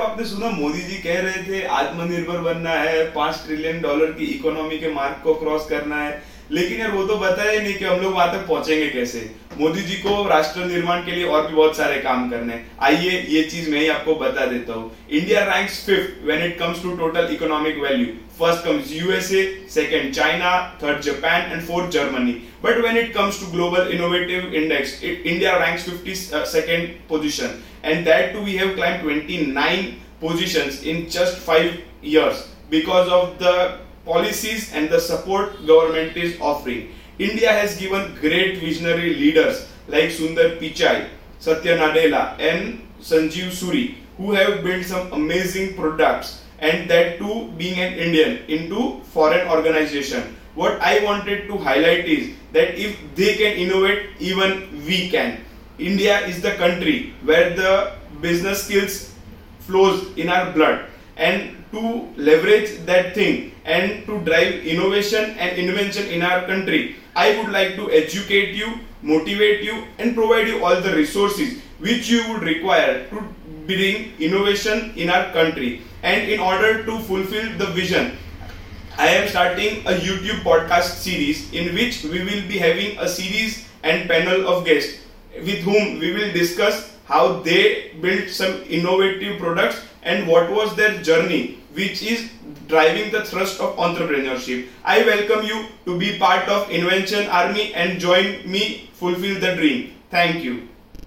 आपने सुना, मोदी जी कह रहे थे, आत्मनिर्भर बनना है, पाँच ट्रिलियन डॉलर की इकोनॉमी के मार्ग को क्रॉस करना है। लेकिन यार वो तो बताया नहीं कि हम लोग वहाँ तक पहुँचेंगे कैसे। मोदी जी को राष्ट्र निर्माण के लिए और भी बहुत सारे काम करने आइए, ये चीज़ मैं ही आपको बता देता हूँ। India ranks fifth when it comes to total economic value first comes USA second China third Japan and fourth Germany but when it comes to global innovative index India ranks 52nd position. And that too, we have climbed 29 positions in just 5 years because of the policies and the support government is offering. India has given great visionary leaders like Sundar Pichai, Satya Nadella and Sanjeev Suri who have built some amazing products and that too being an Indian into foreign organization. What I wanted to highlight is that if they can innovate, even we can. India is the country where the business skills flows in our blood and to leverage that thing and to drive innovation and invention in our country. I would like to educate you, motivate you, and provide you all the resources which you would require to bring innovation in our country. And in order to fulfill the vision, I am starting a YouTube podcast series in which we will be having a series and panel of guests with whom we will discuss how they built some innovative products and what was their journey which is driving the thrust of entrepreneurship. I welcome you to be part of Invention Army and join me fulfill the dream. Thank you.